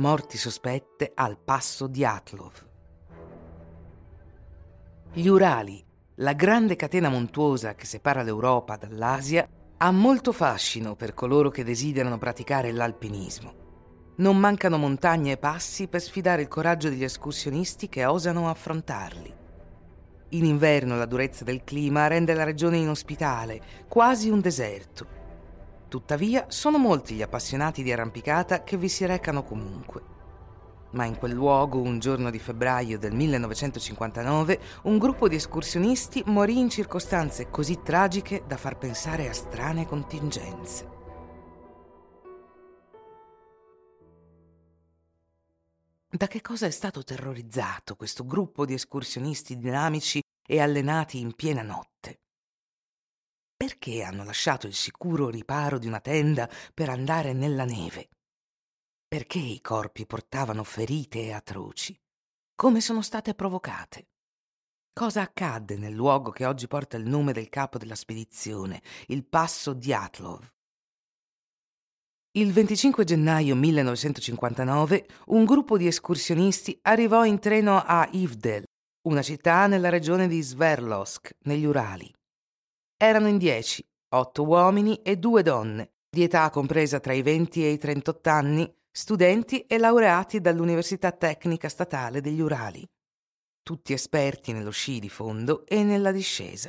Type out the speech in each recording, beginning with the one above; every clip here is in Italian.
Morti sospette al passo di Atlov. Gli Urali, la grande catena montuosa che separa l'Europa dall'Asia, ha molto fascino per coloro che desiderano praticare l'alpinismo. Non mancano montagne e passi per sfidare il coraggio degli escursionisti che osano affrontarli. In inverno la durezza del clima rende la regione inospitale, quasi un deserto Tuttavia, sono molti gli appassionati di arrampicata che vi si recano comunque. Ma in quel luogo, un giorno di febbraio del 1959, un gruppo di escursionisti morì in circostanze così tragiche da far pensare a strane contingenze. Da che cosa è stato terrorizzato questo gruppo di escursionisti dinamici e allenati in piena notte? Perché hanno lasciato il sicuro riparo di una tenda per andare nella neve? Perché i corpi portavano ferite atroci? Come sono state provocate? Cosa accadde nel luogo che oggi porta il nome del capo della spedizione, il passo di Atlov? Il 25 gennaio 1959 un gruppo di escursionisti arrivò in treno a Ivdel, una città nella regione di Sverdlovsk, negli Urali. Erano in dieci, otto uomini e due donne, di età compresa tra i 20 e i 38 anni, studenti e laureati dall'Università Tecnica Statale degli Urali, tutti esperti nello sci di fondo e nella discesa.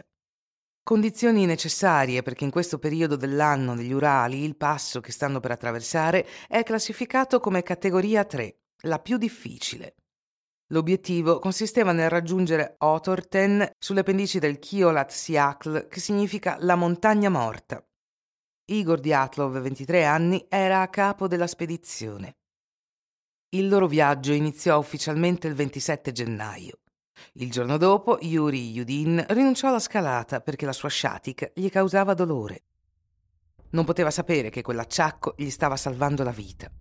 Condizioni necessarie perché in questo periodo dell'anno negli Urali il passo che stanno per attraversare è classificato come categoria 3, la più difficile. L'obiettivo consisteva nel raggiungere Otorten sulle pendici del Kiolat Siakl, che significa la montagna morta. Igor Diatlov, 23 anni, era a capo della spedizione. Il loro viaggio iniziò ufficialmente il 27 gennaio. Il giorno dopo, Yuri Yudin rinunciò alla scalata perché la sua sciatica gli causava dolore. Non poteva sapere che quell'acciacco gli stava salvando la vita.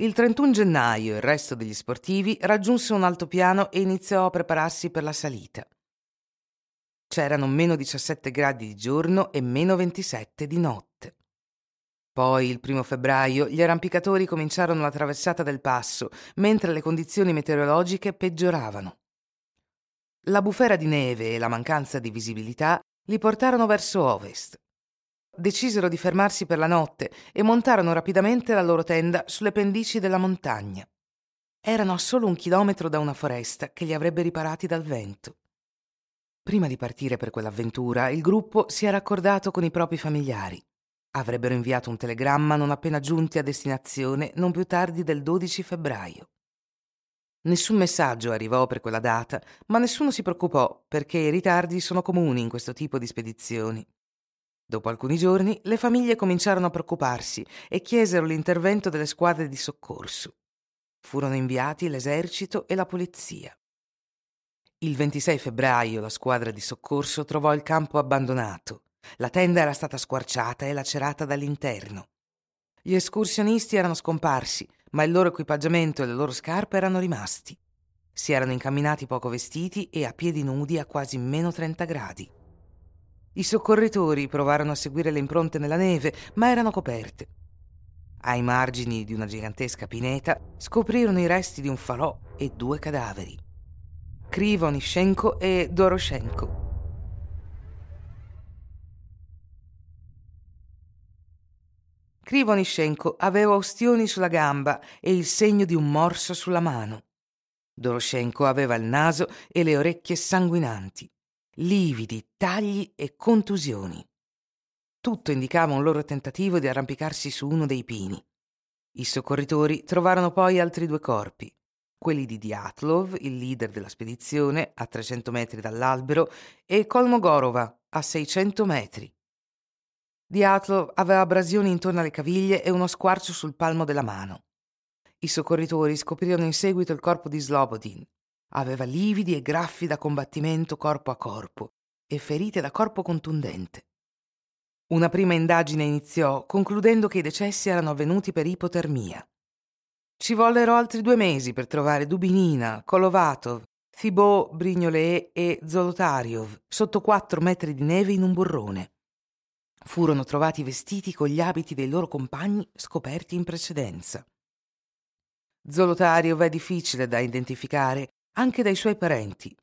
Il 31 gennaio il resto degli sportivi raggiunse un altopiano e iniziò a prepararsi per la salita. C'erano meno 17 gradi di giorno e meno 27 di notte. Poi, il primo febbraio, gli arrampicatori cominciarono la traversata del passo, mentre le condizioni meteorologiche peggioravano. La bufera di neve e la mancanza di visibilità li portarono verso ovest decisero di fermarsi per la notte e montarono rapidamente la loro tenda sulle pendici della montagna. Erano a solo un chilometro da una foresta che li avrebbe riparati dal vento. Prima di partire per quell'avventura, il gruppo si era accordato con i propri familiari. Avrebbero inviato un telegramma non appena giunti a destinazione non più tardi del 12 febbraio. Nessun messaggio arrivò per quella data, ma nessuno si preoccupò perché i ritardi sono comuni in questo tipo di spedizioni. Dopo alcuni giorni le famiglie cominciarono a preoccuparsi e chiesero l'intervento delle squadre di soccorso. Furono inviati l'esercito e la polizia. Il 26 febbraio la squadra di soccorso trovò il campo abbandonato. La tenda era stata squarciata e lacerata dall'interno. Gli escursionisti erano scomparsi, ma il loro equipaggiamento e le loro scarpe erano rimasti. Si erano incamminati poco vestiti e a piedi nudi a quasi meno 30 gradi. I soccorritori provarono a seguire le impronte nella neve, ma erano coperte. Ai margini di una gigantesca pineta scoprirono i resti di un falò e due cadaveri. Krivonishenko e Doroshenko. Krivonishenko aveva ustioni sulla gamba e il segno di un morso sulla mano. Doroshenko aveva il naso e le orecchie sanguinanti lividi, tagli e contusioni. Tutto indicava un loro tentativo di arrampicarsi su uno dei pini. I soccorritori trovarono poi altri due corpi, quelli di Diatlov, il leader della spedizione, a 300 metri dall'albero, e Kolmogorova, a 600 metri. Diatlov aveva abrasioni intorno alle caviglie e uno squarcio sul palmo della mano. I soccorritori scoprirono in seguito il corpo di Slobodin. Aveva lividi e graffi da combattimento corpo a corpo e ferite da corpo contundente. Una prima indagine iniziò concludendo che i decessi erano avvenuti per ipotermia. Ci vollero altri due mesi per trovare Dubinina, Kolovatov, Thibaut, Brignolet e Zolotariov sotto quattro metri di neve in un burrone. Furono trovati vestiti con gli abiti dei loro compagni scoperti in precedenza. Zolotariov è difficile da identificare anche dai suoi parenti.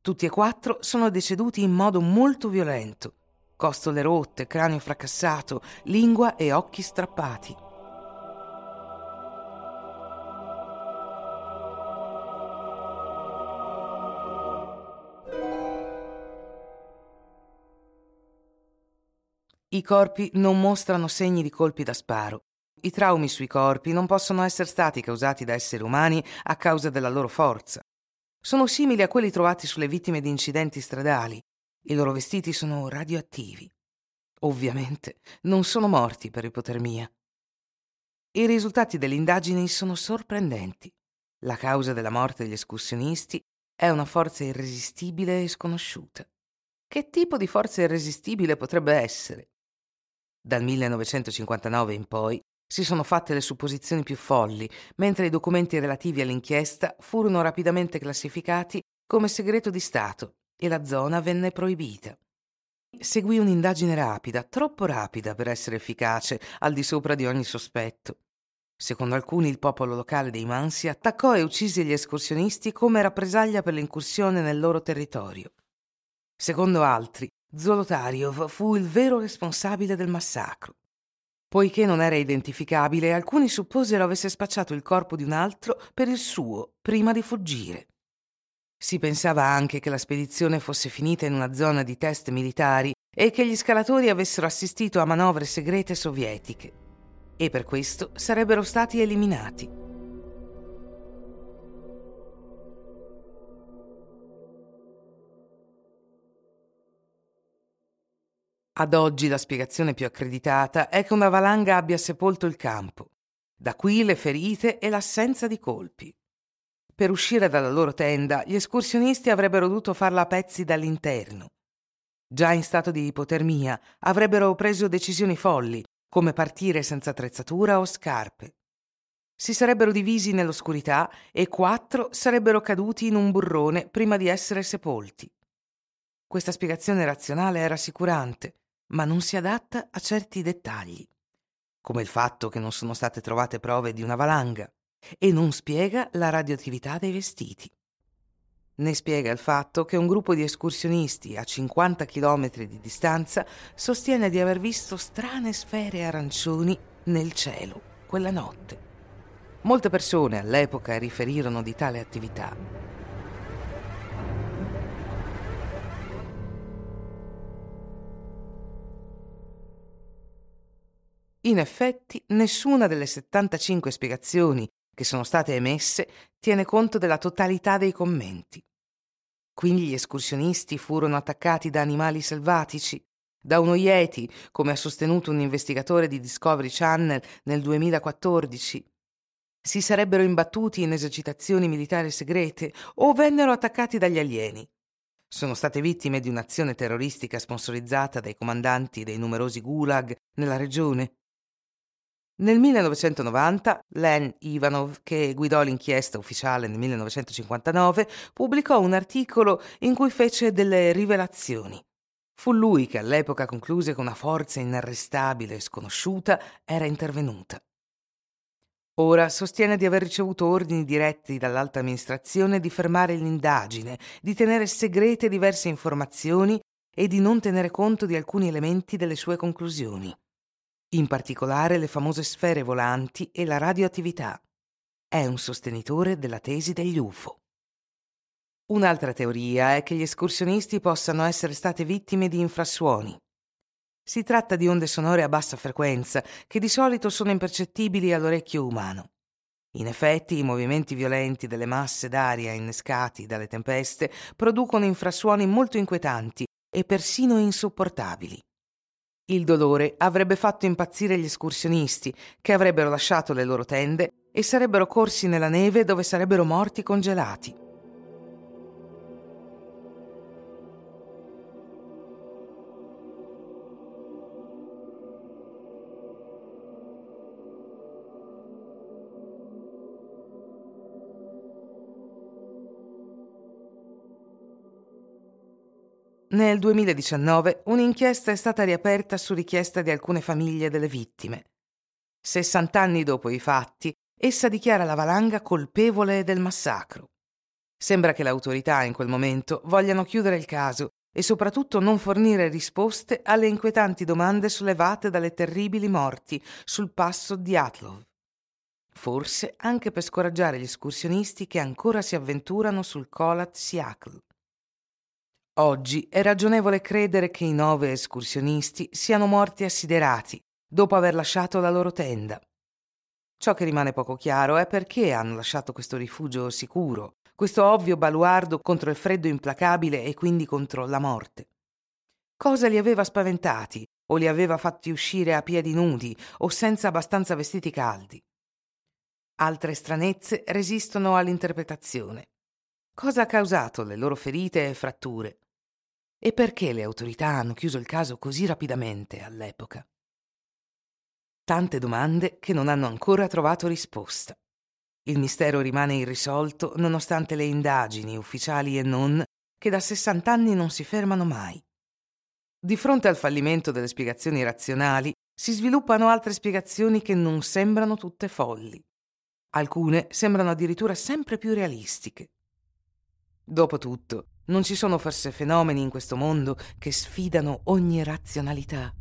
Tutti e quattro sono deceduti in modo molto violento. Costole rotte, cranio fracassato, lingua e occhi strappati. I corpi non mostrano segni di colpi da sparo. I traumi sui corpi non possono essere stati causati da esseri umani a causa della loro forza. Sono simili a quelli trovati sulle vittime di incidenti stradali. I loro vestiti sono radioattivi. Ovviamente non sono morti per ipotermia. I risultati delle indagini sono sorprendenti. La causa della morte degli escursionisti è una forza irresistibile e sconosciuta. Che tipo di forza irresistibile potrebbe essere? Dal 1959 in poi si sono fatte le supposizioni più folli, mentre i documenti relativi all'inchiesta furono rapidamente classificati come segreto di Stato e la zona venne proibita. Seguì un'indagine rapida, troppo rapida per essere efficace, al di sopra di ogni sospetto. Secondo alcuni il popolo locale dei Mansi attaccò e uccise gli escursionisti come rappresaglia per l'incursione nel loro territorio. Secondo altri, Zolotariov fu il vero responsabile del massacro. Poiché non era identificabile, alcuni supposero avesse spacciato il corpo di un altro per il suo prima di fuggire. Si pensava anche che la spedizione fosse finita in una zona di test militari e che gli scalatori avessero assistito a manovre segrete sovietiche e per questo sarebbero stati eliminati. Ad oggi la spiegazione più accreditata è che una valanga abbia sepolto il campo. Da qui le ferite e l'assenza di colpi. Per uscire dalla loro tenda, gli escursionisti avrebbero dovuto farla a pezzi dall'interno. Già in stato di ipotermia, avrebbero preso decisioni folli, come partire senza attrezzatura o scarpe. Si sarebbero divisi nell'oscurità e quattro sarebbero caduti in un burrone prima di essere sepolti. Questa spiegazione razionale è rassicurante, ma non si adatta a certi dettagli, come il fatto che non sono state trovate prove di una valanga, e non spiega la radioattività dei vestiti. Ne spiega il fatto che un gruppo di escursionisti a 50 km di distanza sostiene di aver visto strane sfere arancioni nel cielo quella notte. Molte persone all'epoca riferirono di tale attività. In effetti, nessuna delle 75 spiegazioni che sono state emesse tiene conto della totalità dei commenti. Quindi gli escursionisti furono attaccati da animali selvatici, da uno Yeti, come ha sostenuto un investigatore di Discovery Channel nel 2014. Si sarebbero imbattuti in esercitazioni militari segrete o vennero attaccati dagli alieni. Sono state vittime di un'azione terroristica sponsorizzata dai comandanti dei numerosi gulag nella regione nel 1990 Len Ivanov, che guidò l'inchiesta ufficiale nel 1959, pubblicò un articolo in cui fece delle rivelazioni. Fu lui che all'epoca concluse che una forza inarrestabile e sconosciuta era intervenuta. Ora sostiene di aver ricevuto ordini diretti dall'alta amministrazione di fermare l'indagine, di tenere segrete diverse informazioni e di non tenere conto di alcuni elementi delle sue conclusioni in particolare le famose sfere volanti e la radioattività. È un sostenitore della tesi degli UFO. Un'altra teoria è che gli escursionisti possano essere state vittime di infrasuoni. Si tratta di onde sonore a bassa frequenza che di solito sono impercettibili all'orecchio umano. In effetti, i movimenti violenti delle masse d'aria innescati dalle tempeste producono infrasuoni molto inquietanti e persino insopportabili. Il dolore avrebbe fatto impazzire gli escursionisti, che avrebbero lasciato le loro tende e sarebbero corsi nella neve dove sarebbero morti congelati. Nel 2019 un'inchiesta è stata riaperta su richiesta di alcune famiglie delle vittime. 60 anni dopo i fatti, essa dichiara la valanga colpevole del massacro. Sembra che le autorità in quel momento vogliano chiudere il caso e soprattutto non fornire risposte alle inquietanti domande sollevate dalle terribili morti sul passo di Atlov. Forse anche per scoraggiare gli escursionisti che ancora si avventurano sul Kolat Siakl. Oggi è ragionevole credere che i nove escursionisti siano morti assiderati dopo aver lasciato la loro tenda. Ciò che rimane poco chiaro è perché hanno lasciato questo rifugio sicuro, questo ovvio baluardo contro il freddo implacabile e quindi contro la morte. Cosa li aveva spaventati o li aveva fatti uscire a piedi nudi o senza abbastanza vestiti caldi? Altre stranezze resistono all'interpretazione. Cosa ha causato le loro ferite e fratture? E perché le autorità hanno chiuso il caso così rapidamente all'epoca? Tante domande che non hanno ancora trovato risposta. Il mistero rimane irrisolto nonostante le indagini, ufficiali e non, che da 60 anni non si fermano mai. Di fronte al fallimento delle spiegazioni razionali, si sviluppano altre spiegazioni che non sembrano tutte folli. Alcune sembrano addirittura sempre più realistiche. Dopotutto, non ci sono forse fenomeni in questo mondo che sfidano ogni razionalità?